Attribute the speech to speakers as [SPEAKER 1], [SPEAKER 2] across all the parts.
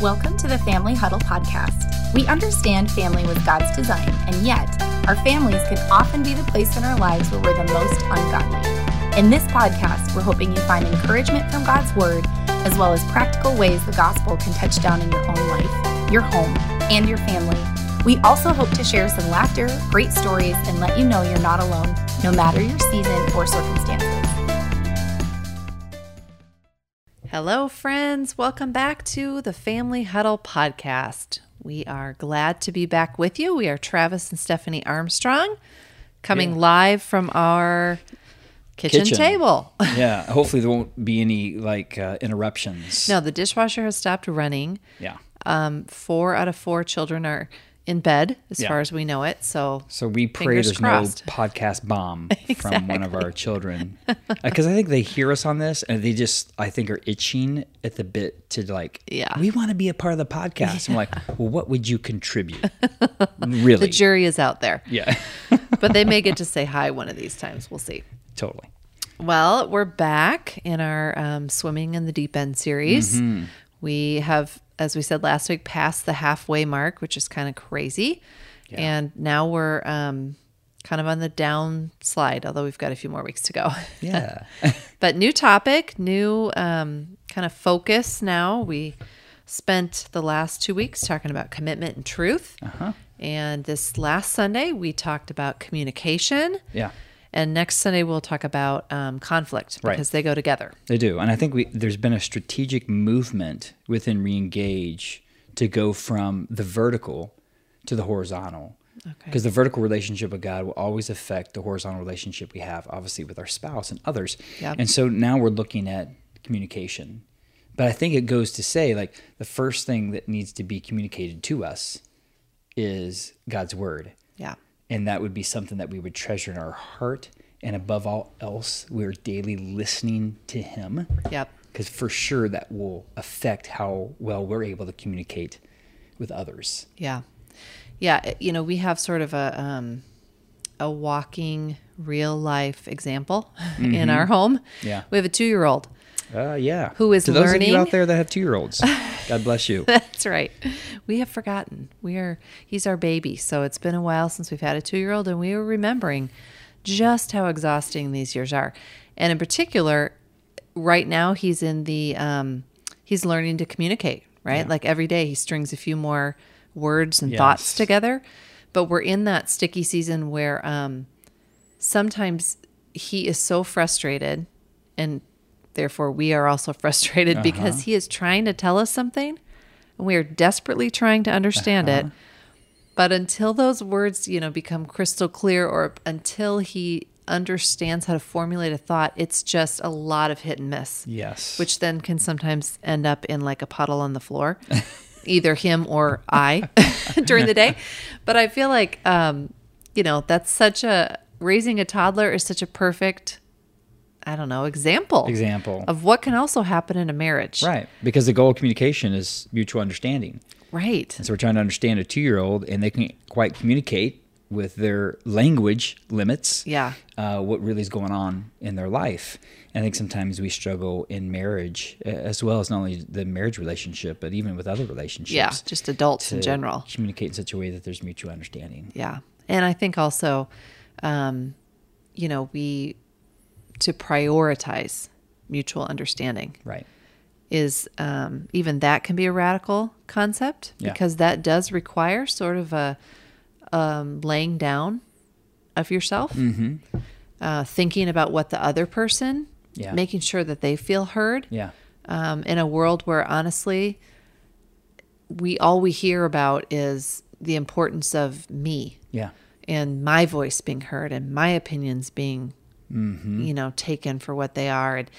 [SPEAKER 1] Welcome to the Family Huddle podcast. We understand family was God's design, and yet our families can often be the place in our lives where we're the most ungodly. In this podcast, we're hoping you find encouragement from God's Word, as well as practical ways the gospel can touch down in your own life, your home, and your family. We also hope to share some laughter, great stories, and let you know you're not alone, no matter your season or circumstances.
[SPEAKER 2] Hello, friends. Welcome back to the Family Huddle podcast. We are glad to be back with you. We are Travis and Stephanie Armstrong coming
[SPEAKER 3] Yeah.
[SPEAKER 2] live from our kitchen,
[SPEAKER 3] Kitchen.
[SPEAKER 2] table.
[SPEAKER 3] yeah hopefully there won't be any like uh, interruptions
[SPEAKER 2] no, the dishwasher has stopped running.
[SPEAKER 3] yeah
[SPEAKER 2] Um, four out of four children are in bed, as
[SPEAKER 3] Yeah.
[SPEAKER 2] far as we know it. So,
[SPEAKER 3] so we pray there's
[SPEAKER 2] crossed.
[SPEAKER 3] no podcast bomb from one of our children because i think they hear us on this and they just i think are itching at the bit to like
[SPEAKER 2] Yeah.
[SPEAKER 3] we want to be a part of the podcast i'm like well what would you contribute really
[SPEAKER 2] the jury is out there,
[SPEAKER 3] yeah
[SPEAKER 2] but they may get to say hi one of these times. We'll see.
[SPEAKER 3] totally
[SPEAKER 2] Well, we're back in our um, swimming in the deep end series.
[SPEAKER 3] Mm-hmm.
[SPEAKER 2] We have, as we said last week, passed the halfway mark, which is kind of crazy. And now we're um, kind of on the down slide, although we've got a few more weeks to go.
[SPEAKER 3] yeah
[SPEAKER 2] but new topic, new um, kind of focus now. We spent the last two weeks talking about commitment and truth.
[SPEAKER 3] Uh-huh.
[SPEAKER 2] And this last Sunday, we talked about communication.
[SPEAKER 3] yeah
[SPEAKER 2] And next Sunday we'll talk about um, conflict
[SPEAKER 3] Right.
[SPEAKER 2] because they go together.
[SPEAKER 3] They do, and I think we there's been a strategic movement within Reengage to go from the vertical to the horizontal.
[SPEAKER 2] Okay.
[SPEAKER 3] Because the vertical relationship with God will always affect the horizontal relationship we have, obviously with our spouse and others.
[SPEAKER 2] Yep.
[SPEAKER 3] And so now we're looking at communication. But I think it goes to say, like, the first thing that needs to be communicated to us is God's word. And that would be something that we would treasure in our heart and above all else we're daily listening to him
[SPEAKER 2] Yep.
[SPEAKER 3] because for sure that will affect how well we're able to communicate with others
[SPEAKER 2] Yeah. Yeah. You know, we have sort of a um, a walking real life example in our home.
[SPEAKER 3] Mm-hmm. Yeah.
[SPEAKER 2] We have a two year old.
[SPEAKER 3] uh, yeah
[SPEAKER 2] Who is
[SPEAKER 3] to those of
[SPEAKER 2] learning-
[SPEAKER 3] you out there that have two-year-olds god bless you
[SPEAKER 2] That's right. We have forgotten. We are he's our baby. So it's been a while since we've had a two year old and we were remembering just how exhausting these years are. And in particular, right now he's in the um he's learning to communicate, right? Like every day he strings a few more words and thoughts together. But we're in that sticky season where um sometimes he is so frustrated and therefore we are also frustrated because he is trying to tell us something and we are desperately trying to understand it. But until those words you know become crystal clear or until he understands how to formulate a thought it's just a lot of hit and miss.
[SPEAKER 3] Yes.
[SPEAKER 2] Which then can sometimes end up in like a puddle on the floor either him or i during the day. But i feel like um you know that's such a raising a toddler is such a perfect i don't know example
[SPEAKER 3] example
[SPEAKER 2] of what can also happen in a marriage
[SPEAKER 3] right because the goal of communication is mutual understanding
[SPEAKER 2] right
[SPEAKER 3] and so we're trying to understand a two-year-old and they can't quite communicate with their language limits
[SPEAKER 2] yeah
[SPEAKER 3] uh, what really is going on in their life. And I think sometimes we struggle in marriage, as well as not only the marriage relationship, but even with other relationships.
[SPEAKER 2] yeah just adults in general
[SPEAKER 3] Communicate in such a way that there's mutual understanding.
[SPEAKER 2] Yeah. And I think also, um, you know, we, to prioritize mutual understanding
[SPEAKER 3] Right.
[SPEAKER 2] is um, even that can be a radical concept
[SPEAKER 3] Yeah.
[SPEAKER 2] because that does require sort of a um, laying down of yourself, uh, thinking about what the other person,
[SPEAKER 3] Yeah.
[SPEAKER 2] making sure that they feel heard
[SPEAKER 3] Yeah.
[SPEAKER 2] um, in a world where honestly we all we hear about is the importance of me
[SPEAKER 3] Yeah.
[SPEAKER 2] and my voice being heard and my opinions being you know taken for what they are and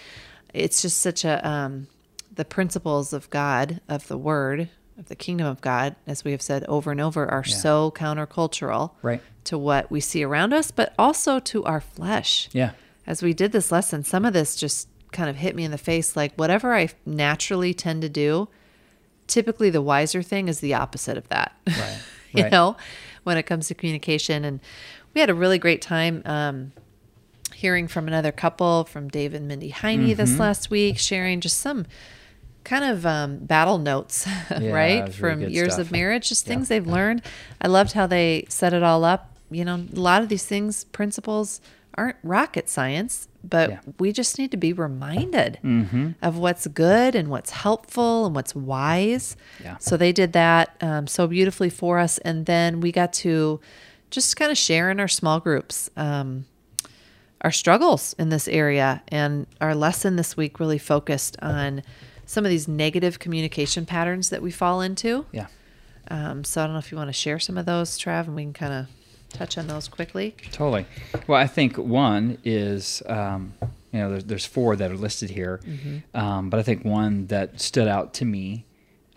[SPEAKER 2] it's just such a um, the principles of god of the word of the kingdom of god as we have said over and over are so countercultural
[SPEAKER 3] Right.
[SPEAKER 2] to what we see around us but also to our flesh
[SPEAKER 3] Yeah.
[SPEAKER 2] as we did this lesson, some of this just kind of hit me in the face. Like whatever I naturally tend to do, typically the wiser thing is the opposite of that.
[SPEAKER 3] Right.
[SPEAKER 2] you
[SPEAKER 3] Right.
[SPEAKER 2] know, when it comes to communication. And we had a really great time um, hearing from another couple, from Dave and Mindy Heine
[SPEAKER 3] Mm-hmm.
[SPEAKER 2] this last week, sharing just some kind of um, battle notes,
[SPEAKER 3] Yeah,
[SPEAKER 2] right?
[SPEAKER 3] really
[SPEAKER 2] From years
[SPEAKER 3] stuff.
[SPEAKER 2] of marriage, just
[SPEAKER 3] Yeah.
[SPEAKER 2] things they've learned. I loved how they set it all up. You know, a lot of these things, principles, aren't rocket science, but
[SPEAKER 3] Yeah.
[SPEAKER 2] we just need to be reminded
[SPEAKER 3] Mm-hmm.
[SPEAKER 2] of what's good and what's helpful and what's wise.
[SPEAKER 3] Yeah.
[SPEAKER 2] So they did that um, so beautifully for us. And then we got to just kind of share in our small groups. Um, our struggles in this area. And our lesson this week really focused on some of these negative communication patterns that we fall into.
[SPEAKER 3] Yeah.
[SPEAKER 2] Um, so I don't know if you want to share some of those, Trav, and we can kind of touch on those quickly.
[SPEAKER 3] Totally. Well, I think one is, um, you know, there's, there's four that are listed here, um, but I think one that stood out to me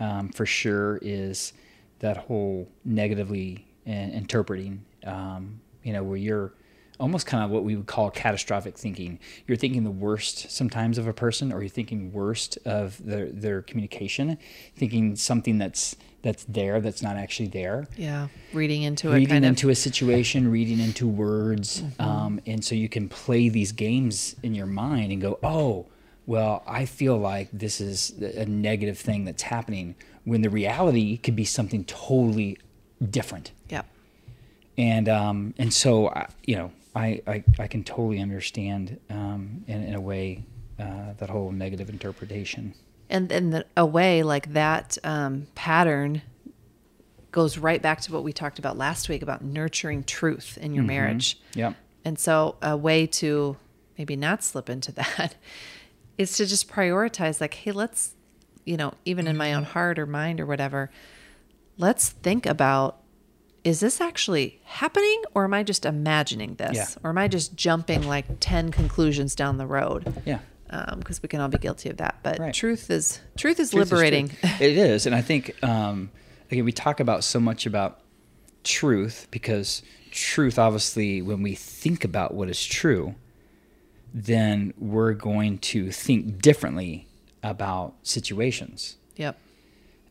[SPEAKER 3] um, for sure is that whole negatively uh, interpreting, um, you know, where you're almost kind of what we would call catastrophic thinking. You're thinking the worst sometimes of a person, or you're thinking worst of their their communication, thinking something that's that's there that's not actually there
[SPEAKER 2] Yeah. Reading into it
[SPEAKER 3] reading into a situation, reading into words,
[SPEAKER 2] Mm-hmm.
[SPEAKER 3] um, and so you can play these games in your mind and go, "Oh, well, I feel like this is a negative thing that's happening," when the reality could be something totally different.
[SPEAKER 2] of. Yep.
[SPEAKER 3] And um, and so I, you know, I, I I can totally understand um, in in a way uh, that whole negative interpretation.
[SPEAKER 2] And in a way like that um, pattern goes right back to what we talked about last week about nurturing truth in your marriage.
[SPEAKER 3] Yep.
[SPEAKER 2] And so, a way to maybe not slip into that is to just prioritize, like, hey, let's, you know, even in my own heart or mind or whatever, let's think about is this actually happening or am I just imagining this?
[SPEAKER 3] Yeah.
[SPEAKER 2] Or am I just jumping like 10 conclusions down the road?
[SPEAKER 3] Yeah.
[SPEAKER 2] Because we can all be guilty of that. But
[SPEAKER 3] Right.
[SPEAKER 2] truth is truth is
[SPEAKER 3] Truth is
[SPEAKER 2] liberating.
[SPEAKER 3] truth. it is, and I think um, again we talk about so much about truth because truth, obviously, when we think about what is true, then we're going to think differently about situations.
[SPEAKER 2] yep.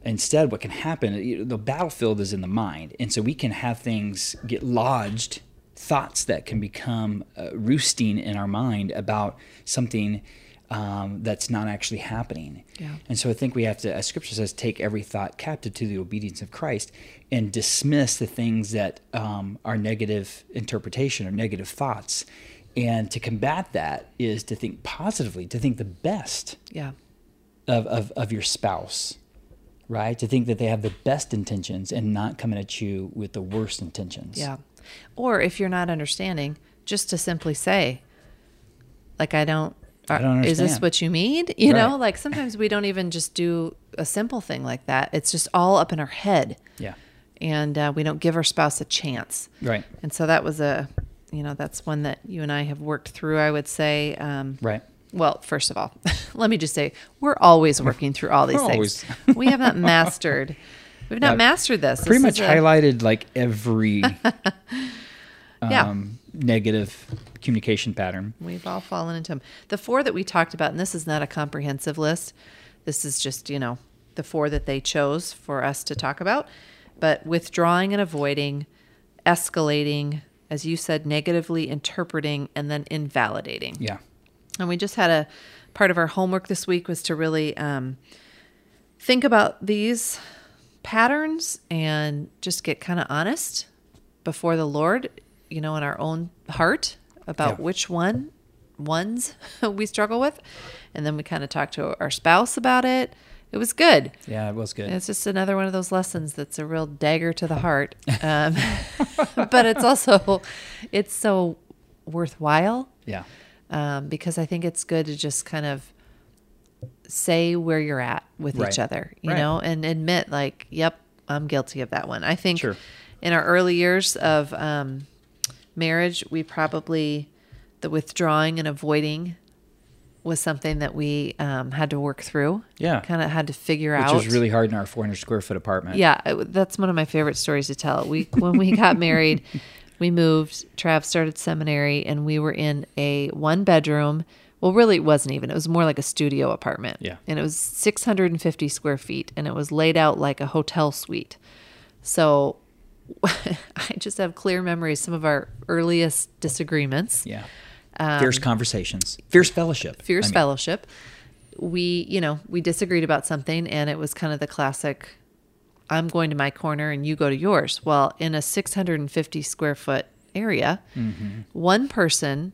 [SPEAKER 3] Instead, what can happen? The battlefield is in the mind, and so we can have things get lodged, thoughts that can become uh, roosting in our mind about something um, that's not actually happening.
[SPEAKER 2] Yeah.
[SPEAKER 3] And so I think we have to, as Scripture says, take every thought captive to the obedience of Christ, and dismiss the things that um, are negative interpretation or negative thoughts. And to combat that is to think positively, to think the best
[SPEAKER 2] Yeah.
[SPEAKER 3] of, of, of your spouse, right? To think that they have the best intentions and not coming at you with the worst intentions.
[SPEAKER 2] Yeah. Or if you're not understanding, just to simply say, like, I don't,
[SPEAKER 3] I don't understand.
[SPEAKER 2] is this what you mean? You know, like sometimes we don't even just do a simple thing like that. It's just all up in our head.
[SPEAKER 3] Yeah.
[SPEAKER 2] And uh, we don't give our spouse a chance.
[SPEAKER 3] Right.
[SPEAKER 2] And so that was a, you know, that's one that you and I have worked through, I would say. Um,
[SPEAKER 3] Right.
[SPEAKER 2] Well, first of all, let me just say we're always working through all these things. we have not mastered. We've not
[SPEAKER 3] Yeah,
[SPEAKER 2] mastered this.
[SPEAKER 3] Pretty
[SPEAKER 2] This
[SPEAKER 3] much
[SPEAKER 2] is a-
[SPEAKER 3] highlighted like every
[SPEAKER 2] Yeah.
[SPEAKER 3] um, negative communication pattern.
[SPEAKER 2] We've all fallen into them. The four that we talked about, and this is not a comprehensive list. This is just, you know, the four that they chose for us to talk about. But withdrawing and avoiding, escalating, as you said, negatively interpreting, and then invalidating.
[SPEAKER 3] Yeah.
[SPEAKER 2] And we just had a part of our homework this week was to really um, think about these patterns and just get kind of honest before the Lord, you know, in our own heart about
[SPEAKER 3] Yeah.
[SPEAKER 2] which one ones we struggle with. And then we kind of talked to our spouse about it. It was good.
[SPEAKER 3] Yeah, it was good.
[SPEAKER 2] It's just another one of those lessons that's a real dagger to the heart. Um, but it's also, it's so worthwhile
[SPEAKER 3] yeah.
[SPEAKER 2] Um, because I think it's good to just kind of say where you're at with each other, you
[SPEAKER 3] Right.
[SPEAKER 2] know, and admit like, yep, I'm guilty of that one. I think
[SPEAKER 3] Sure.
[SPEAKER 2] in our early years of um, marriage, we probably the withdrawing and avoiding was something that we um, had to work through.
[SPEAKER 3] Yeah.
[SPEAKER 2] kind of had to figure
[SPEAKER 3] Which
[SPEAKER 2] out.
[SPEAKER 3] Which was really hard in our 400 square foot apartment.
[SPEAKER 2] Yeah, it, that's one of my favorite stories to tell. We when we got married, we moved. Trav started seminary, and we were in a one bedroom. Well, really, it wasn't even. It was more like a studio apartment.
[SPEAKER 3] Yeah.
[SPEAKER 2] and it was 650 square feet, and it was laid out like a hotel suite. So, I just have clear memories. Some of our earliest disagreements
[SPEAKER 3] Yeah. fierce conversations, fierce fellowship.
[SPEAKER 2] Um, fierce
[SPEAKER 3] I mean,
[SPEAKER 2] fellowship. we, you know, we disagreed about something and it was kind of the classic I'm going to my corner and you go to yours. Well, in a 650 square foot area, mm-hmm. one person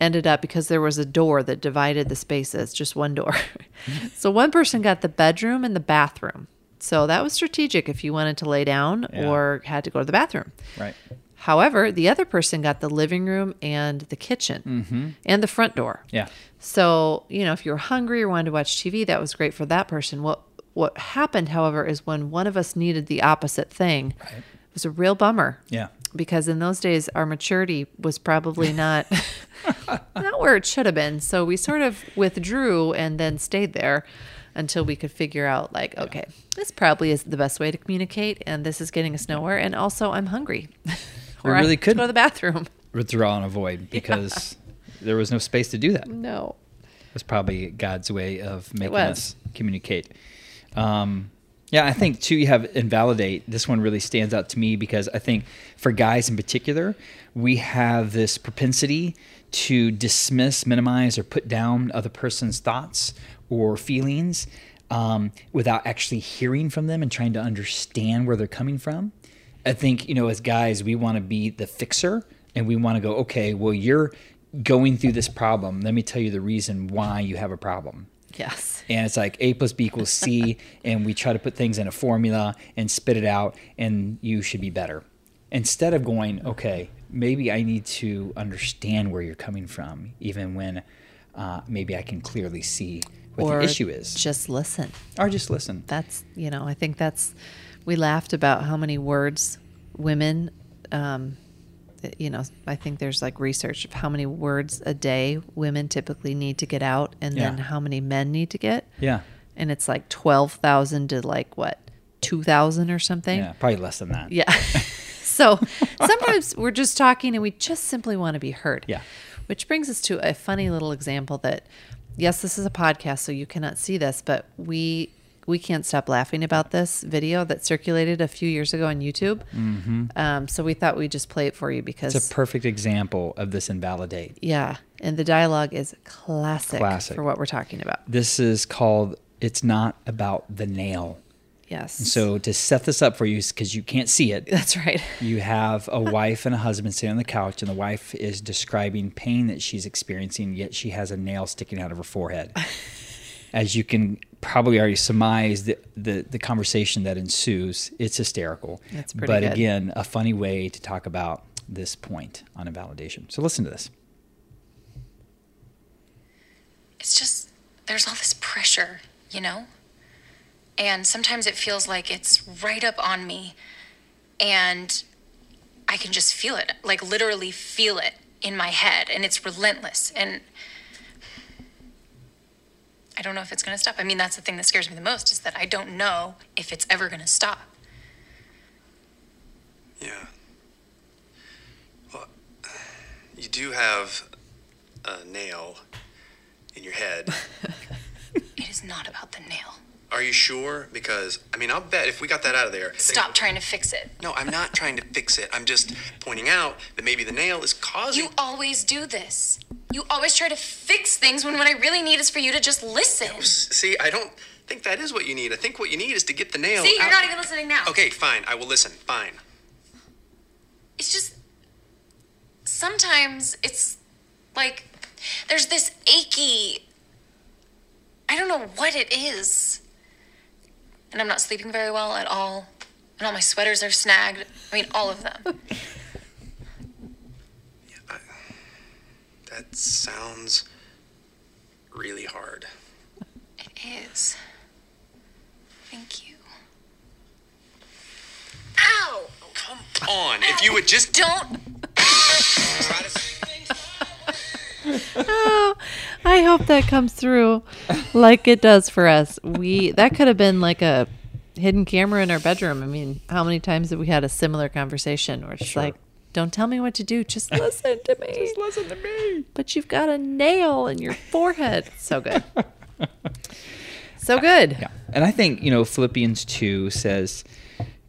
[SPEAKER 2] ended up because there was a door that divided the spaces, just one door. so one person got the bedroom and the bathroom. So that was strategic if you wanted to lay down
[SPEAKER 3] Yeah.
[SPEAKER 2] or had to go to the bathroom.
[SPEAKER 3] Right.
[SPEAKER 2] However, the other person got the living room and the kitchen mm-hmm. and the front door.
[SPEAKER 3] Yeah.
[SPEAKER 2] So, you know, if you were hungry or wanted to watch TV, that was great for that person. What what happened, however, is when one of us needed the opposite thing, it was a real bummer.
[SPEAKER 3] Yeah.
[SPEAKER 2] Because in those days our maturity was probably not not where it should have been. So we sort of withdrew and then stayed there until we could figure out like, okay, this probably is the best way to communicate and this is getting us nowhere and also I'm hungry.
[SPEAKER 3] We
[SPEAKER 2] or I
[SPEAKER 3] really
[SPEAKER 2] to
[SPEAKER 3] couldn't.
[SPEAKER 2] go to the bathroom.
[SPEAKER 3] Withdraw and avoid because there was no space to do that.
[SPEAKER 2] No.
[SPEAKER 3] It was probably God's way of making us communicate. Um, yeah, I think too, you have invalidate. This one really stands out to me because I think for guys in particular, we have this propensity to dismiss, minimize, or put down other person's thoughts or feelings um, without actually hearing from them and trying to understand where they're coming from. I think, you know, as guys, we want to be the fixer and we want to go, okay, well, you're going through this problem. Let me tell you the reason why you have a problem.
[SPEAKER 2] Yes.
[SPEAKER 3] And it's like A plus B equals C, and we try to put things in a formula and spit it out, and you should be better. Instead of going, okay, maybe I need to understand where you're coming from, even when uh, maybe I can clearly see what
[SPEAKER 2] or
[SPEAKER 3] the issue is.
[SPEAKER 2] Just listen.
[SPEAKER 3] or just listen.
[SPEAKER 2] That's, you know, I think that's, we laughed about how many words women, um, you know, I think there's like research of how many words a day women typically need to get out and then how many men need to get.
[SPEAKER 3] Yeah.
[SPEAKER 2] And it's like 12,000 to like what, 2,000 or something?
[SPEAKER 3] Yeah. Probably less than that.
[SPEAKER 2] Yeah. so sometimes we're just talking and we just simply want to be heard.
[SPEAKER 3] Yeah.
[SPEAKER 2] Which brings us to a funny little example that, yes, this is a podcast, so you cannot see this, but we we can't stop laughing about this video that circulated a few years ago on YouTube. Mm-hmm. Um, so we thought we'd just play it for you because,
[SPEAKER 3] It's a perfect example of this invalidate.
[SPEAKER 2] yeah, and the dialogue is classic,
[SPEAKER 3] Classic.
[SPEAKER 2] for what we're talking about.
[SPEAKER 3] This is called It's Not About the Nail.
[SPEAKER 2] Yes.
[SPEAKER 3] So to set this up for you, because you can't see it,
[SPEAKER 2] that's right.
[SPEAKER 3] you have a wife and a husband sitting on the couch, and the wife is describing pain that she's experiencing, yet she has a nail sticking out of her forehead. As you can probably already surmise the, the, the conversation that ensues, it's hysterical.
[SPEAKER 2] It's pretty
[SPEAKER 3] but
[SPEAKER 2] good.
[SPEAKER 3] again, a funny way to talk about this point on invalidation. So listen to this.
[SPEAKER 4] it's just there's all this pressure, you know? And sometimes it feels like it's right up on me and I can just feel it, like literally feel it in my head and it's relentless and I don't know if it's going to stop. I mean, that's the thing that scares me the most is that I don't know if it's ever going to stop.
[SPEAKER 5] Yeah. Well, you do have a nail in your head.
[SPEAKER 4] It is not about the nail.
[SPEAKER 5] Are you sure? Because, I mean, I'll bet if we got that out of there.
[SPEAKER 4] Stop trying to fix it.
[SPEAKER 5] No, I'm not trying to fix it. I'm just pointing out that maybe the nail is causing.
[SPEAKER 4] You always do this. You always try to fix things when what I really need is for you to just listen.
[SPEAKER 5] Oh, s- See, I don't think that is what you need. I think what you need is to get the nail.
[SPEAKER 4] See, you're
[SPEAKER 5] out.
[SPEAKER 4] not even listening now.
[SPEAKER 5] Okay, fine. I will listen. Fine.
[SPEAKER 4] It's just sometimes it's like there's this achy. I don't know what it is. And I'm not sleeping very well at all. And all my sweaters are snagged. I mean, all of them.
[SPEAKER 5] That sounds really hard.
[SPEAKER 4] It is. Thank you. Ow!
[SPEAKER 5] Come on. If you would just
[SPEAKER 4] Don't.
[SPEAKER 5] try to.
[SPEAKER 2] I hope that comes through like it does for us. We that could have been like a hidden camera in our bedroom. I mean, how many times have we had a similar conversation where it's like, "Don't tell me what to do, just listen to me." just listen to me. But you've got a nail in your forehead. So good. So good.
[SPEAKER 3] Yeah. And I think, you know, Philippians 2 says,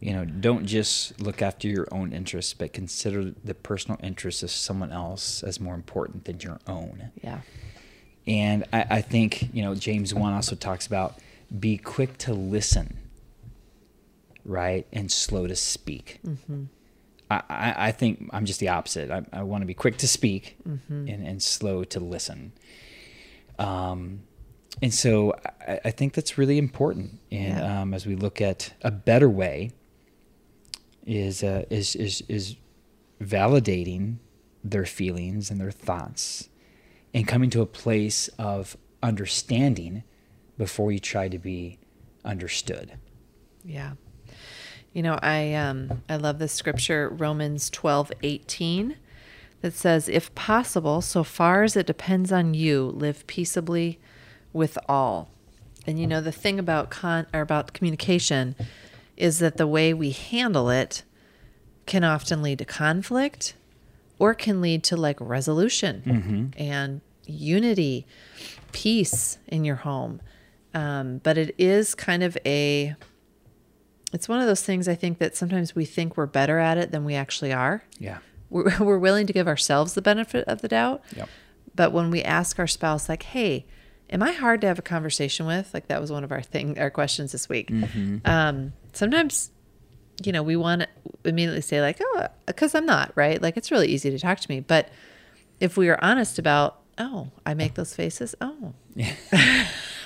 [SPEAKER 3] you know, don't just look after your own interests, but consider the personal interests of someone else as more important than your own.
[SPEAKER 2] Yeah.
[SPEAKER 3] And I, I think, you know, James 1 also talks about be quick to listen, right? And slow to speak. I, I, I think I'm just the opposite. I, I want to be quick to speak and, and slow to listen. Um, and so I, I think that's really important. And
[SPEAKER 2] Yeah.
[SPEAKER 3] um, as we look at a better way, is uh, is is is validating their feelings and their thoughts, and coming to a place of understanding before you try to be understood.
[SPEAKER 2] Yeah. You know, I um I love this scripture, Romans twelve eighteen, that says, If possible, so far as it depends on you, live peaceably with all. And you know, the thing about con or about communication is that the way we handle it can often lead to conflict or can lead to like resolution and unity, peace in your home. Um, but it is kind of a it's one of those things I think that sometimes we think we're better at it than we actually are.
[SPEAKER 3] Yeah.
[SPEAKER 2] We're, we're willing to give ourselves the benefit of the doubt.
[SPEAKER 3] Yep.
[SPEAKER 2] But when we ask our spouse, like, hey, am I hard to have a conversation with? Like that was one of our thing, our questions this week. Um, sometimes, you know, we want to immediately say like, oh, because I'm not right. Like it's really easy to talk to me. But if we are honest about, oh, I make those faces. Oh,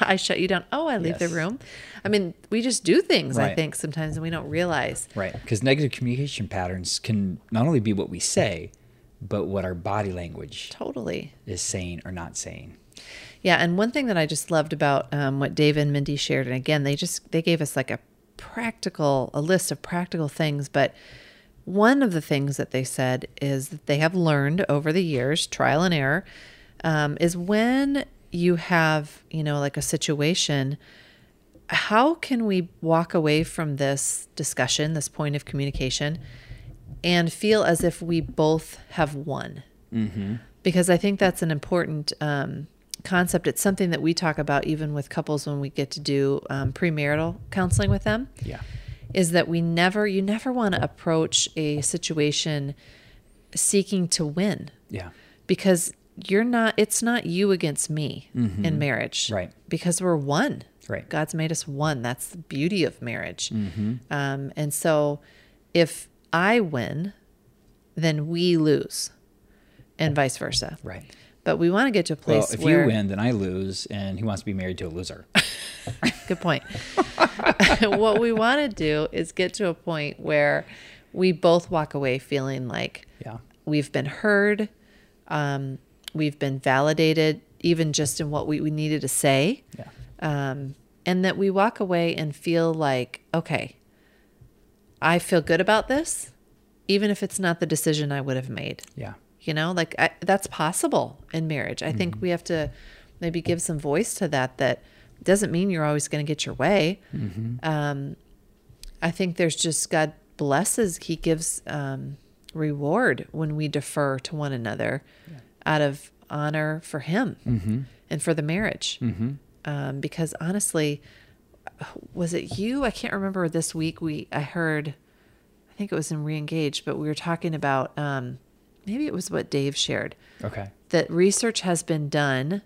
[SPEAKER 2] I shut you down. Oh, I leave the room. I mean, we just do things. I think sometimes and we don't realize.
[SPEAKER 3] Right. Because negative communication patterns can not only be what we say, but what our body language
[SPEAKER 2] Totally.
[SPEAKER 3] is saying or not saying.
[SPEAKER 2] Yeah, and one thing that I just loved about um, what Dave and Mindy shared, and again, they just they gave us like a practical, a list of practical things. But one of the things that they said is that they have learned over the years, trial and error, um, is when you have you know like a situation. How can we walk away from this discussion, this point of communication, and feel as if we both have won? because I think that's an important um, concept. It's something that we talk about even with couples when we get to do um, premarital counseling with them.
[SPEAKER 3] Yeah.
[SPEAKER 2] Is that we never, you never want to approach a situation seeking to win
[SPEAKER 3] Yeah.
[SPEAKER 2] because you're not, it's not you against me in marriage.
[SPEAKER 3] Right.
[SPEAKER 2] Because we're one.
[SPEAKER 3] Right.
[SPEAKER 2] God's made us one. That's the beauty of marriage. Um, and so if I win, then we lose and vice versa.
[SPEAKER 3] Right.
[SPEAKER 2] But we want to get to a
[SPEAKER 3] Well,
[SPEAKER 2] place
[SPEAKER 3] if
[SPEAKER 2] where
[SPEAKER 3] you win, then I lose, and he wants to be married to a loser.
[SPEAKER 2] good point. what we want to do is get to a point where we both walk away feeling like
[SPEAKER 3] Yeah.
[SPEAKER 2] we've been heard, um, we've been validated, even just in what we, we needed to say,
[SPEAKER 3] Yeah.
[SPEAKER 2] um, and that we walk away and feel like, okay, I feel good about this, even if it's not the decision I would have made.
[SPEAKER 3] Yeah.
[SPEAKER 2] You know, like I, that's possible in marriage. I think we have to maybe give some voice to that. That doesn't mean you're always going to get your way. Um, I think there's just God blesses. He gives um, reward when we defer to one another out of honor for Him and for the marriage. Um, because honestly, was it you? I can't remember. This week we I heard. I think it was in Reengage, but we were talking about um, maybe it was what Dave shared
[SPEAKER 3] Okay.
[SPEAKER 2] that research has been done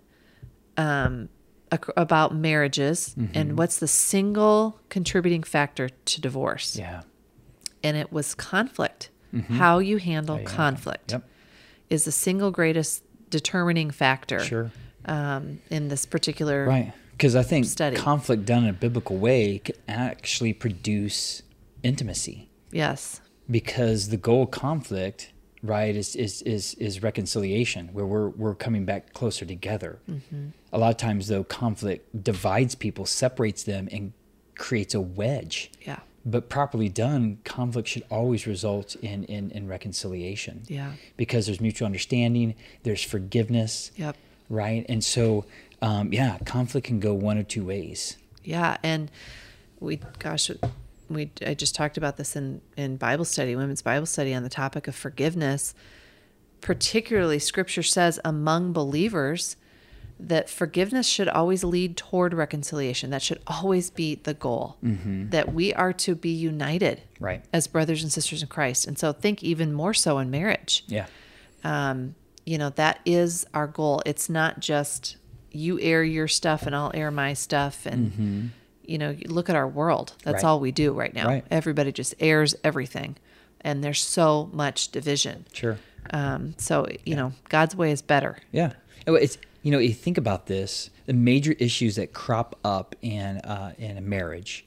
[SPEAKER 2] um, ac- about marriages and what's the single contributing factor to divorce.
[SPEAKER 3] Yeah.
[SPEAKER 2] And it was conflict. How you handle
[SPEAKER 3] you handle
[SPEAKER 2] conflict
[SPEAKER 3] Yep.
[SPEAKER 2] Is the single greatest determining factor
[SPEAKER 3] Sure.
[SPEAKER 2] um, in this particular.
[SPEAKER 3] Right. Because I think
[SPEAKER 2] Study.
[SPEAKER 3] conflict done in a biblical way can actually produce intimacy.
[SPEAKER 2] Yes.
[SPEAKER 3] Because the goal of conflict, right, is is is, is reconciliation, where we're we're coming back closer together. A lot of times, though, conflict divides people, separates them, and creates a wedge.
[SPEAKER 2] Yeah.
[SPEAKER 3] But properly done, conflict should always result in in, in reconciliation.
[SPEAKER 2] Yeah.
[SPEAKER 3] Because there's mutual understanding, there's forgiveness.
[SPEAKER 2] Yep.
[SPEAKER 3] Right. And so, um, yeah, conflict can go one or two ways.
[SPEAKER 2] Yeah, and we, gosh, we I just talked about this in in Bible study, women's Bible study, on the topic of forgiveness. Particularly, Scripture says among believers that forgiveness should always lead toward reconciliation. That should always be the goal. That we are to be united,
[SPEAKER 3] Right.
[SPEAKER 2] as brothers and sisters in Christ. And so, think even more so in marriage
[SPEAKER 3] Yeah.
[SPEAKER 2] um, you know that is our goal it's not just you air your stuff and I'll air my stuff and you know, look at our world. That's
[SPEAKER 3] Mm-hmm. Right.
[SPEAKER 2] all we do right now.
[SPEAKER 3] Right.
[SPEAKER 2] Everybody just airs everything. And there's so much division.
[SPEAKER 3] Sure.
[SPEAKER 2] Um, so, you know, God's way is better.
[SPEAKER 3] Yeah. It's you know, you think about this, the major issues that crop up in uh, in a marriage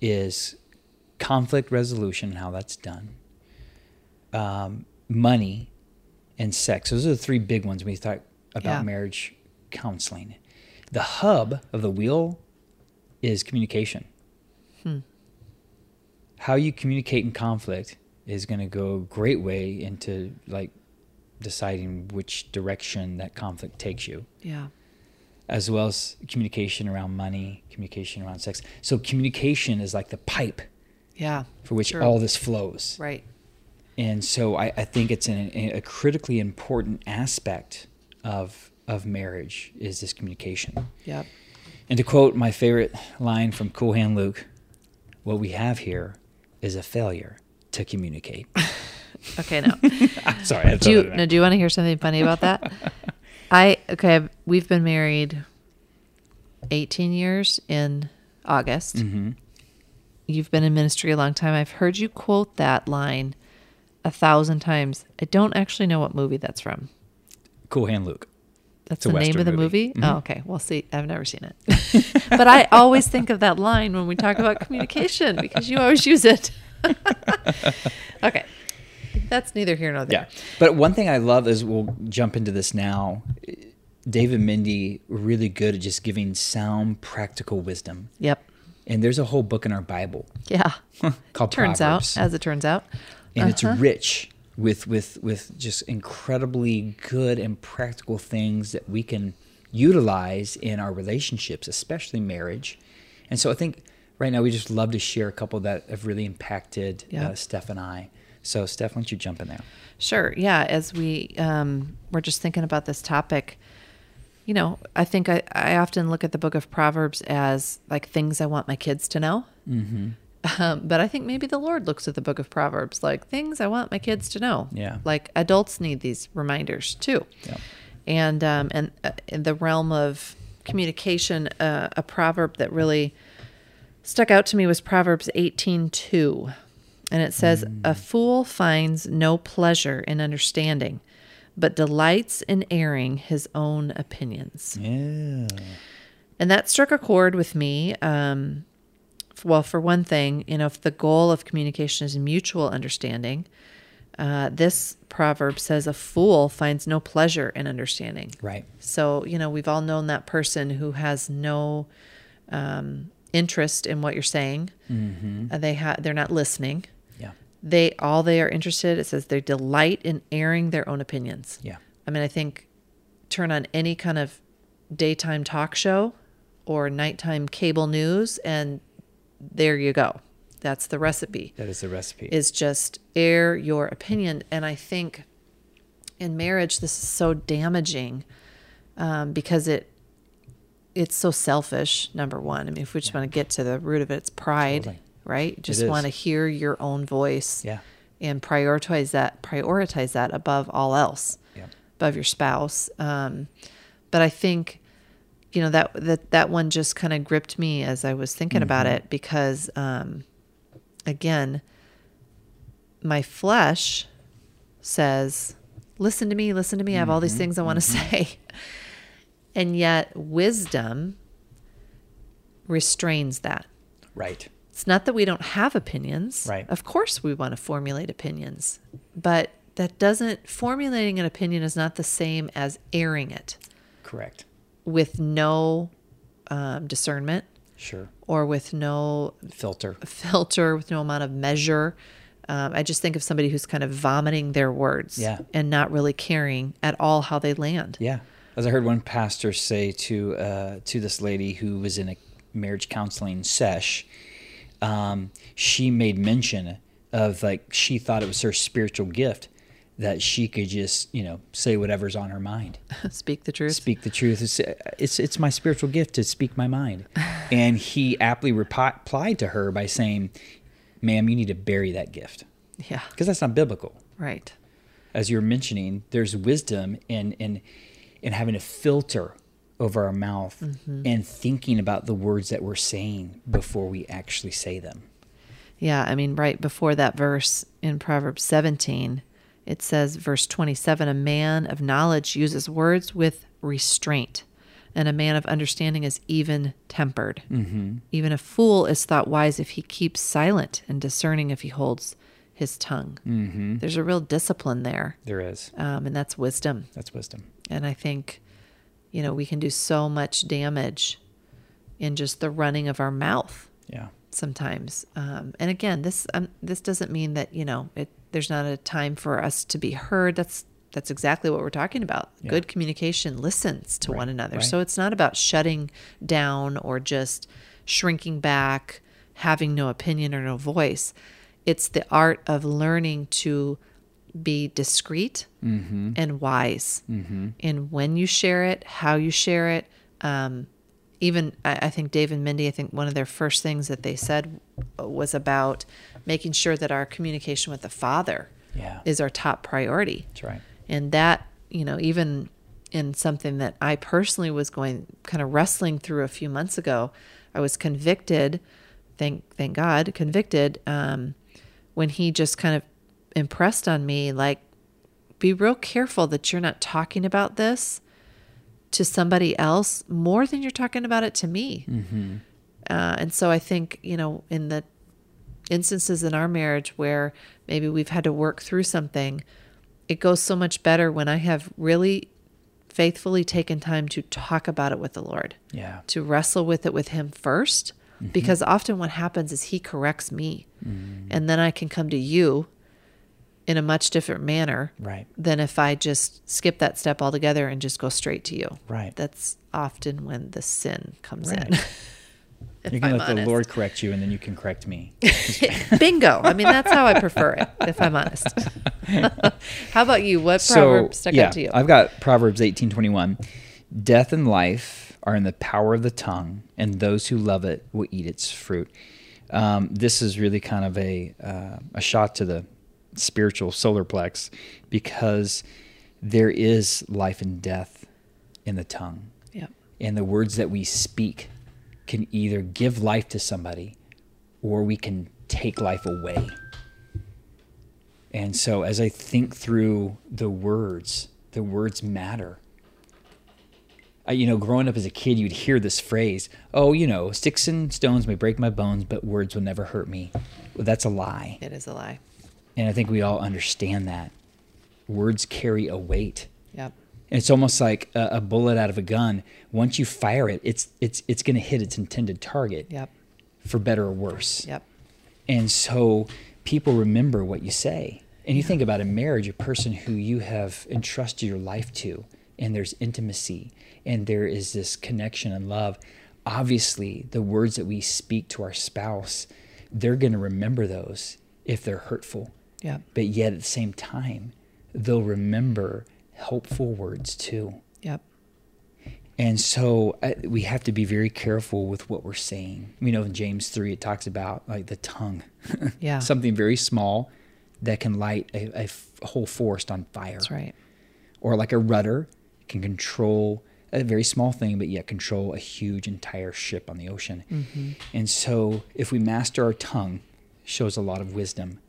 [SPEAKER 3] is conflict resolution and how that's done. Um, money and sex. Those are the three big ones when you talk about
[SPEAKER 2] Yeah.
[SPEAKER 3] marriage counseling. The hub of the wheel is communication. How you communicate in conflict is going to go a great way into like deciding which direction that conflict takes you,
[SPEAKER 2] Yeah.
[SPEAKER 3] as well as communication around money, communication around sex. So communication is like the pipe
[SPEAKER 2] Yeah.
[SPEAKER 3] for which all this flows.
[SPEAKER 2] Right.
[SPEAKER 3] And so I, I think it's an, a critically important aspect of of marriage is this communication.
[SPEAKER 2] Yep.
[SPEAKER 3] And to quote my favorite line from Cool Hand Luke, what we have here is a failure to communicate.
[SPEAKER 2] Okay, now.
[SPEAKER 3] Sorry, I had to
[SPEAKER 2] do you
[SPEAKER 3] throw that in
[SPEAKER 2] no, do you want to hear something funny about that? I okay, we've been married 18 years in August.
[SPEAKER 3] Mm-hmm.
[SPEAKER 2] You've been in ministry a long time. I've heard you quote that line a thousand times. I don't actually know what movie that's from.
[SPEAKER 3] Cool Hand Luke.
[SPEAKER 2] That's the name of the
[SPEAKER 3] movie.
[SPEAKER 2] movie. Oh, okay. Well, see, I've never seen it, but I always think of that line when we talk about communication because you always use it. okay, that's neither here nor there.
[SPEAKER 3] Yeah. But one thing I love is we'll jump into this now. Dave and Mindy really good at just giving sound practical wisdom.
[SPEAKER 2] Yep.
[SPEAKER 3] And there's a whole book in our Bible
[SPEAKER 2] Yeah.
[SPEAKER 3] called
[SPEAKER 2] turns
[SPEAKER 3] Proverbs.
[SPEAKER 2] out, as it turns out.
[SPEAKER 3] and it's
[SPEAKER 2] Uh-huh.
[SPEAKER 3] rich with with with just incredibly good and practical things that we can utilize in our relationships, especially marriage. And so I think right now we just love to share a couple that have really impacted
[SPEAKER 2] Yeah.
[SPEAKER 3] uh, Steph and I. So Steph, why don't you jump in there?
[SPEAKER 2] Sure. Yeah. As we um, were just thinking about this topic, you know, I think I, I often look at the book of Proverbs as like things I want my kids to know. Mm-hmm. Um, but I think maybe the Lord looks at the book of Proverbs like things I want my kids to know.
[SPEAKER 3] Yeah.
[SPEAKER 2] Like adults need these reminders too.
[SPEAKER 3] Yeah.
[SPEAKER 2] And um, and uh, in the realm of communication, uh, a proverb that really stuck out to me was Proverbs eighteen two, and it says, "A fool finds no pleasure in understanding, but delights in airing his own opinions."
[SPEAKER 3] Yeah.
[SPEAKER 2] And that struck a chord with me. Um, well, for one thing, you know, if the goal of communication is mutual understanding, uh, this proverb says a fool finds no pleasure in understanding.
[SPEAKER 3] Right.
[SPEAKER 2] So, you know, we've all known that person who has no um, interest in what you're saying. Uh, they ha- they're not listening.
[SPEAKER 3] Yeah.
[SPEAKER 2] They all they are interested. It says they delight in airing their own opinions.
[SPEAKER 3] Yeah.
[SPEAKER 2] I mean, I think turn on any kind of daytime talk show or nighttime cable news, and there you go. That's the recipe.
[SPEAKER 3] That is the recipe.
[SPEAKER 2] Is just air your opinion, and I think in marriage this is so damaging um, because it it's so selfish. Number one, I mean, if we just want to get to the root of it, it's pride,
[SPEAKER 3] Totally.
[SPEAKER 2] Right? Just want to hear your own voice,
[SPEAKER 3] Yeah.
[SPEAKER 2] and prioritize that prioritize that above all else
[SPEAKER 3] Yeah.
[SPEAKER 2] above your spouse um, but i think you know that that that one just kind of gripped me as i was thinking about
[SPEAKER 3] Mm-hmm.
[SPEAKER 2] it because um, again my flesh says listen to me listen to me i have all
[SPEAKER 3] Mm-hmm.
[SPEAKER 2] these things i want to say and yet wisdom restrains that
[SPEAKER 3] Right.
[SPEAKER 2] It's not that we don't have opinions.
[SPEAKER 3] Right.
[SPEAKER 2] Of course, we want to formulate opinions, but that doesn't, formulating an opinion is not the same as airing it
[SPEAKER 3] Correct.
[SPEAKER 2] with no um, discernment
[SPEAKER 3] Sure.
[SPEAKER 2] or with no
[SPEAKER 3] Filter.
[SPEAKER 2] filter, with no amount of measure. Um, I just think of somebody who's kind of vomiting their words
[SPEAKER 3] Yeah.
[SPEAKER 2] and not really caring at all how they land.
[SPEAKER 3] Yeah, as I heard one pastor say to uh, to this lady who was in a marriage counseling sesh, um, she made mention of like she thought it was her spiritual gift that she could just you know say whatever's on her mind,
[SPEAKER 2] Speak the truth.
[SPEAKER 3] speak the truth. It's it's, it's my spiritual gift to speak my mind, and he aptly replied to her by saying, "Ma'am, you need to bury that gift
[SPEAKER 2] Yeah.
[SPEAKER 3] because that's not biblical."
[SPEAKER 2] Right.
[SPEAKER 3] as you're mentioning, there's wisdom in in in having a filter over our mouth
[SPEAKER 2] Mm-hmm.
[SPEAKER 3] and thinking about the words that we're saying before we actually say them.
[SPEAKER 2] Yeah, I mean, right before that verse in Proverbs 17, it says, verse 27 A man of knowledge uses words with restraint, and a man of understanding is even tempered. Mm-hmm. Even a fool is thought wise if he keeps silent, and discerning if he holds his tongue. Mm-hmm. There's a real discipline there,
[SPEAKER 3] There is.
[SPEAKER 2] um, and that's wisdom.
[SPEAKER 3] That's wisdom.
[SPEAKER 2] And I think, you know, we can do so much damage in just the running of our mouth
[SPEAKER 3] Yeah.
[SPEAKER 2] sometimes. Um, and again, this um, this doesn't mean that you know it. There's not a time for us to be heard. That's that's exactly what we're talking about. Good communication listens to one another.
[SPEAKER 3] right.
[SPEAKER 2] So it's not about shutting down or just shrinking back, having no opinion or no voice. It's the art of learning to be discreet and wise in when you share it, how you share it. Um, even I, I think Dave and Mindy, I think one of their first things that they said was about making sure that our communication with the Father
[SPEAKER 3] Yeah.
[SPEAKER 2] is our top priority.
[SPEAKER 3] That's right.
[SPEAKER 2] And that, you know, even in something that I personally was going kind of wrestling through a few months ago, I was convicted, thank thank God, convicted um, when he just kind of impressed on me like be real careful that you're not talking about this to somebody else more than you're talking about it to me. Mm-hmm. Uh, and so I think, you know, in the instances in our marriage where maybe we've had to work through something, it goes so much better when I have really faithfully taken time to talk about it with the Lord,
[SPEAKER 3] Yeah.
[SPEAKER 2] to wrestle with it with Him 1st mm-hmm. Because often what happens is He corrects me, mm-hmm. and then I can come to you in a much different manner
[SPEAKER 3] Right.
[SPEAKER 2] than if I just skip that step altogether and just go straight to you.
[SPEAKER 3] Right.
[SPEAKER 2] That's often when the sin comes
[SPEAKER 3] Right.
[SPEAKER 2] in.
[SPEAKER 3] you can
[SPEAKER 2] I'm
[SPEAKER 3] let the. Lord correct you and then you can correct me.
[SPEAKER 2] Bingo. I mean, that's how I prefer it, if I'm honest. how about you? What proverb stuck
[SPEAKER 3] yeah,
[SPEAKER 2] out to you?
[SPEAKER 3] I've got Proverbs 18:21. Death and life are in the power of the tongue, and those who love it will eat its fruit. Um, this is really kind of a uh, a shot to the spiritual solar plex because there is life and death in the tongue,
[SPEAKER 2] yep.
[SPEAKER 3] and the words that we speak can either give life to somebody or we can take life away. And so as I think through the words, the words matter. I, you know, growing up as a kid, you'd hear this phrase, oh, you know, sticks and stones may break my bones, but words will never hurt me. Well, that's a lie.
[SPEAKER 2] It is a lie.
[SPEAKER 3] And I think we all understand that. Words carry a weight.
[SPEAKER 2] Yep.
[SPEAKER 3] And it's almost like a, a bullet out of a gun. Once you fire it, it's it's it's going to hit its intended target,
[SPEAKER 2] Yep.
[SPEAKER 3] for better or worse.
[SPEAKER 2] Yep.
[SPEAKER 3] And so people remember what you say. And you think about a marriage, a person who you have entrusted your life to, and there's intimacy, and there is this connection and love. Obviously, the words that we speak to our spouse, they're going to remember those if they're hurtful.
[SPEAKER 2] Yep.
[SPEAKER 3] But yet at the same time, they'll remember helpful words too.
[SPEAKER 2] Yep.
[SPEAKER 3] And so uh, we have to be very careful with what we're saying. We know in James 3, it talks about like the tongue.
[SPEAKER 2] Yeah.
[SPEAKER 3] Something very small that can light a, whole forest on fire.
[SPEAKER 2] That's right.
[SPEAKER 3] Or like a rudder can control a very small thing, but yet control a huge entire ship on the ocean.
[SPEAKER 2] Mm-hmm.
[SPEAKER 3] And so if we master our tongue, shows a lot of wisdom.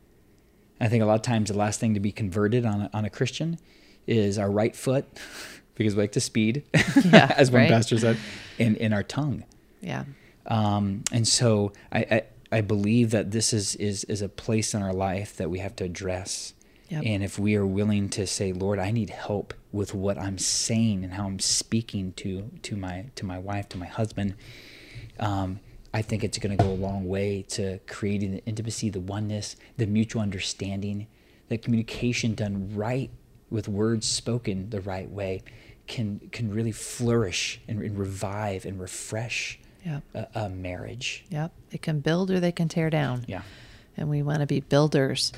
[SPEAKER 3] I think a lot of times the last thing to be converted on a, on a Christian is our right foot, because we like to speed,
[SPEAKER 2] Yeah,
[SPEAKER 3] as one
[SPEAKER 2] right.
[SPEAKER 3] pastor said, and in our tongue.
[SPEAKER 2] Yeah.
[SPEAKER 3] Um, and so I, I, I believe that this is, is, is a place in our life that we have to address.
[SPEAKER 2] Yep.
[SPEAKER 3] And if we are willing to say, Lord, I need help with what I'm saying and how I'm speaking to, to my, to my wife, to my husband, um, I think it's going to go a long way to creating the intimacy, the oneness, the mutual understanding, the communication done right with words spoken the right way can can really flourish and, and revive and refresh
[SPEAKER 2] Yep.
[SPEAKER 3] a, a marriage.
[SPEAKER 2] Yep. They can build or they can tear down.
[SPEAKER 3] Yeah.
[SPEAKER 2] And we want to be builders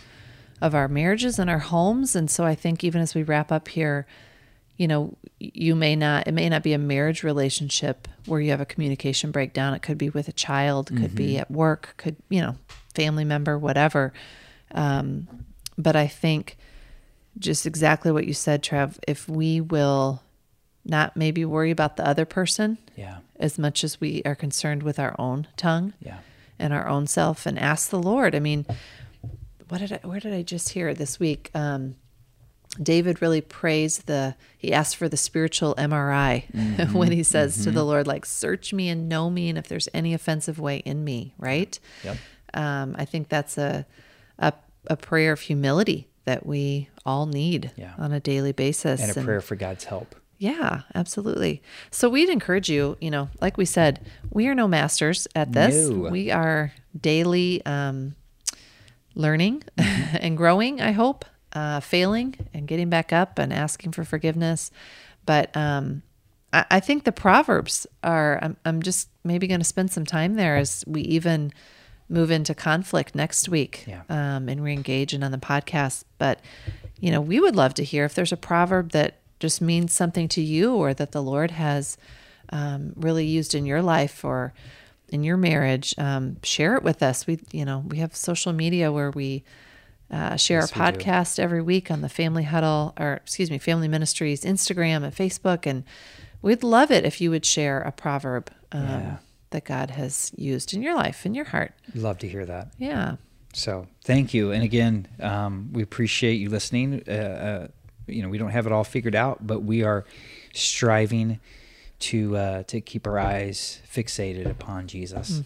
[SPEAKER 2] of our marriages and our homes. And so I think even as we wrap up here, you know, you may not, it may not be a marriage relationship where you have a communication breakdown. It could be with a child, could be at work, could, you know, family member, whatever. Um, but I think just exactly what you said, Trev, if we will not maybe worry about the other person
[SPEAKER 3] Yeah.
[SPEAKER 2] as much as we are concerned with our own tongue
[SPEAKER 3] Yeah.
[SPEAKER 2] and our own self and ask the Lord. I mean, what did I, where did I just hear this week? Um, David really praised the, he asked for the spiritual MRI when he says to the Lord, like, search me and know me. And if there's any offensive way in me, right?
[SPEAKER 3] Yep.
[SPEAKER 2] Um, I think that's a, a, a prayer of humility that we all need
[SPEAKER 3] Yeah.
[SPEAKER 2] on a daily basis.
[SPEAKER 3] And a prayer for God's help.
[SPEAKER 2] Yeah, absolutely. So we'd encourage you, you know, like we said, we are no masters at this.
[SPEAKER 3] No.
[SPEAKER 2] We are daily um, learning
[SPEAKER 3] Mm-hmm.
[SPEAKER 2] and growing, I hope, uh, failing and getting back up and asking for forgiveness. But um, I, I think the Proverbs are, I'm, I'm just maybe going to spend some time there as we even move into conflict next week
[SPEAKER 3] Yeah.
[SPEAKER 2] um, and re-engage and on the podcast. But you know, we would love to hear if there's a proverb that just means something to you or that the Lord has um, really used in your life or in your marriage. Um, share it with us. We, you know, we have social media where we uh, share
[SPEAKER 3] Yes,
[SPEAKER 2] our
[SPEAKER 3] we
[SPEAKER 2] podcast every week on the Family Huddle or excuse me, Family Ministries Instagram and Facebook, and we'd love it if you would share a proverb um,
[SPEAKER 3] Yeah.
[SPEAKER 2] that God has used in your life, in your heart.
[SPEAKER 3] Love to hear that.
[SPEAKER 2] Yeah.
[SPEAKER 3] So thank you. And again, um, we appreciate you listening. Uh, uh, you know, we don't have it all figured out, but we are striving to uh, to keep our eyes fixated upon Jesus.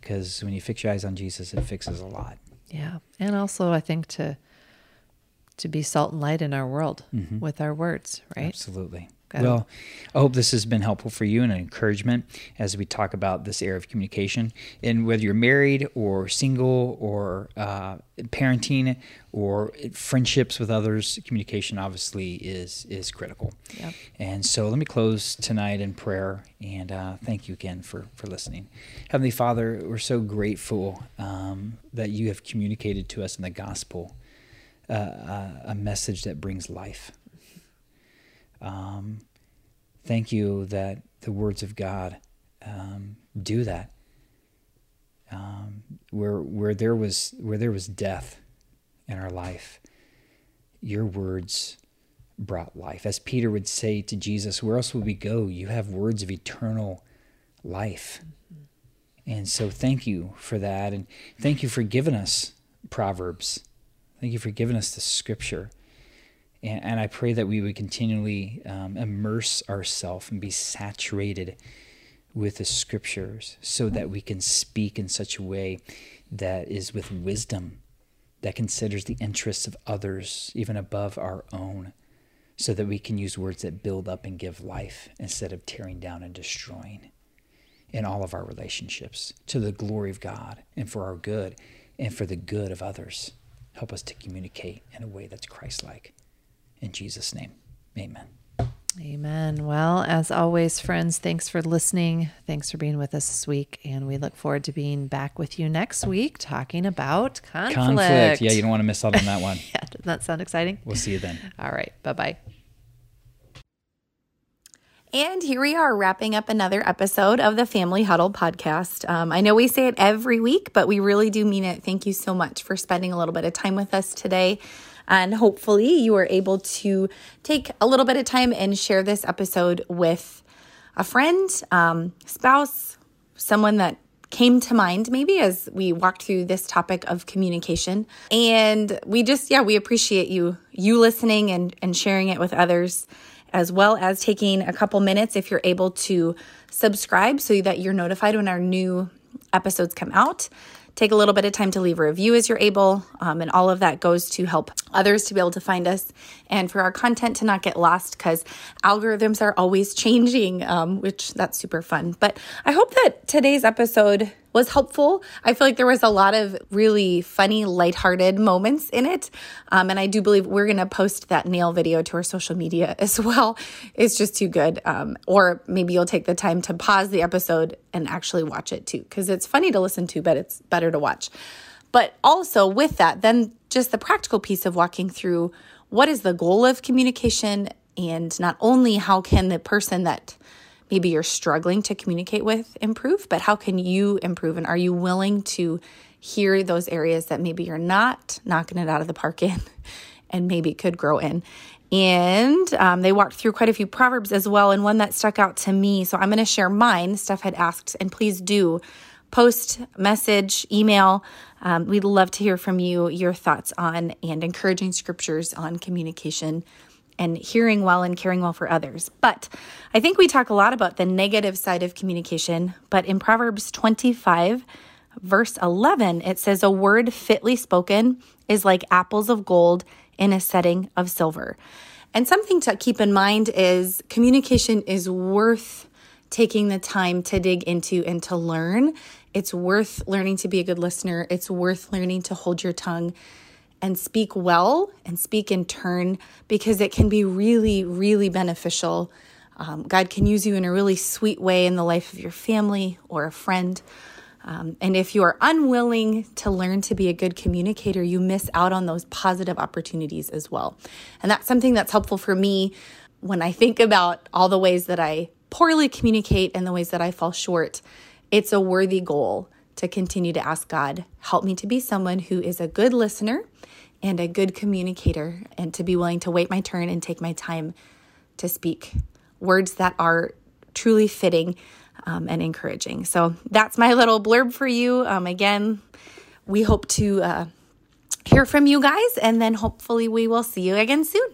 [SPEAKER 3] Because when you fix your eyes on Jesus, it fixes a lot.
[SPEAKER 2] Yeah. And also I think to to be salt and light in our world mm-hmm. with our words, right?
[SPEAKER 3] Absolutely. Well, I hope this has been helpful for you and an encouragement as we talk about this area of communication. And whether you're married or single or uh, parenting or friendships with others, communication obviously is is critical.
[SPEAKER 2] Yep.
[SPEAKER 3] And so let me close tonight in prayer and uh, thank you again for, for listening. Heavenly Father, we're so grateful um, that you have communicated to us in the gospel uh, uh, a message that brings life. Um, thank you that the words of God um, do that. Um, where where there was where there was death in our life, your words brought life. As Peter would say to Jesus, "Where else would we go? You have words of eternal life." And so, thank you for that, and thank you for giving us proverbs. Thank you for giving us the scripture. And, and I pray that we would continually um, immerse ourselves and be saturated with the scriptures so that we can speak in such a way that is with wisdom, that considers the interests of others even above our own, so that we can use words that build up and give life instead of tearing down and destroying in all of our relationships to the glory of God and for our good and for the good of others. Help us to communicate in a way that's Christ like. In Jesus' name, amen.
[SPEAKER 2] Amen. Well, as always, friends, thanks for listening. Thanks for being with us this week. And we look forward to being back with you next week talking about conflict.
[SPEAKER 3] Conflict. Yeah, you don't want to miss out on that one.
[SPEAKER 2] Yeah, doesn't that sound exciting?
[SPEAKER 3] We'll see you then.
[SPEAKER 2] All right. Bye bye.
[SPEAKER 1] And here we are wrapping up another episode of the Family Huddle podcast. Um, I know we say it every week, but we really do mean it. Thank you so much for spending a little bit of time with us today. And hopefully, you are able to take a little bit of time and share this episode with a friend, um, spouse, someone that came to mind maybe as we walked through this topic of communication and we just yeah we appreciate you you listening and and sharing it with others as well as taking a couple minutes if you're able to subscribe so that you're notified when our new episodes come out. Take a little bit of time to leave a review as you're able um, and all of that goes to help others to be able to find us and for our content to not get lost because algorithms are always changing um, which that's super fun. But i hope that today's episode was helpful. I feel like there was a lot of really funny lighthearted moments in it. Um, and i do believe we're going to post that nail video to our social media as well. It's just too good. Um, or maybe you'll take the time to pause the episode and actually watch it too because it's funny to listen to but it's better to watch. But also with that, then just the practical piece of walking through what is the goal of communication and not only how can the person that maybe you're struggling to communicate with improve, but how can you improve? And are you willing to hear those areas that maybe you're not knocking it out of the park in and maybe could grow in? And um, they walked through quite a few proverbs as well, and one that stuck out to me. So I'm going to share mine. Steph had asked, and please do post, message, email. Um, we'd love to hear from you your thoughts on and encouraging scriptures on communication and hearing well and caring well for others. But I think we talk a lot about the negative side of communication. But in Proverbs 25, verse 11, it says, A word fitly spoken is like apples of gold in a setting of silver. And something to keep in mind is communication is worth taking the time to dig into and to learn. It's worth learning to be a good listener. It's worth learning to hold your tongue and speak well and speak in turn because it can be really, really beneficial. Um, God can use you in a really sweet way in the life of your family or a friend. Um, and if you are unwilling to learn to be a good communicator, you miss out on those positive opportunities as well. And that's something that's helpful for me when I think about all the ways that I poorly communicate and the ways that I fall short. It's a worthy goal to continue to ask God, help me to be someone who is a good listener and a good communicator, and to be willing to wait my turn and take my time to speak words that are truly fitting um, and encouraging. So that's my little blurb for you. Um, again, we hope to uh, hear from you guys, and then hopefully we will see you again soon.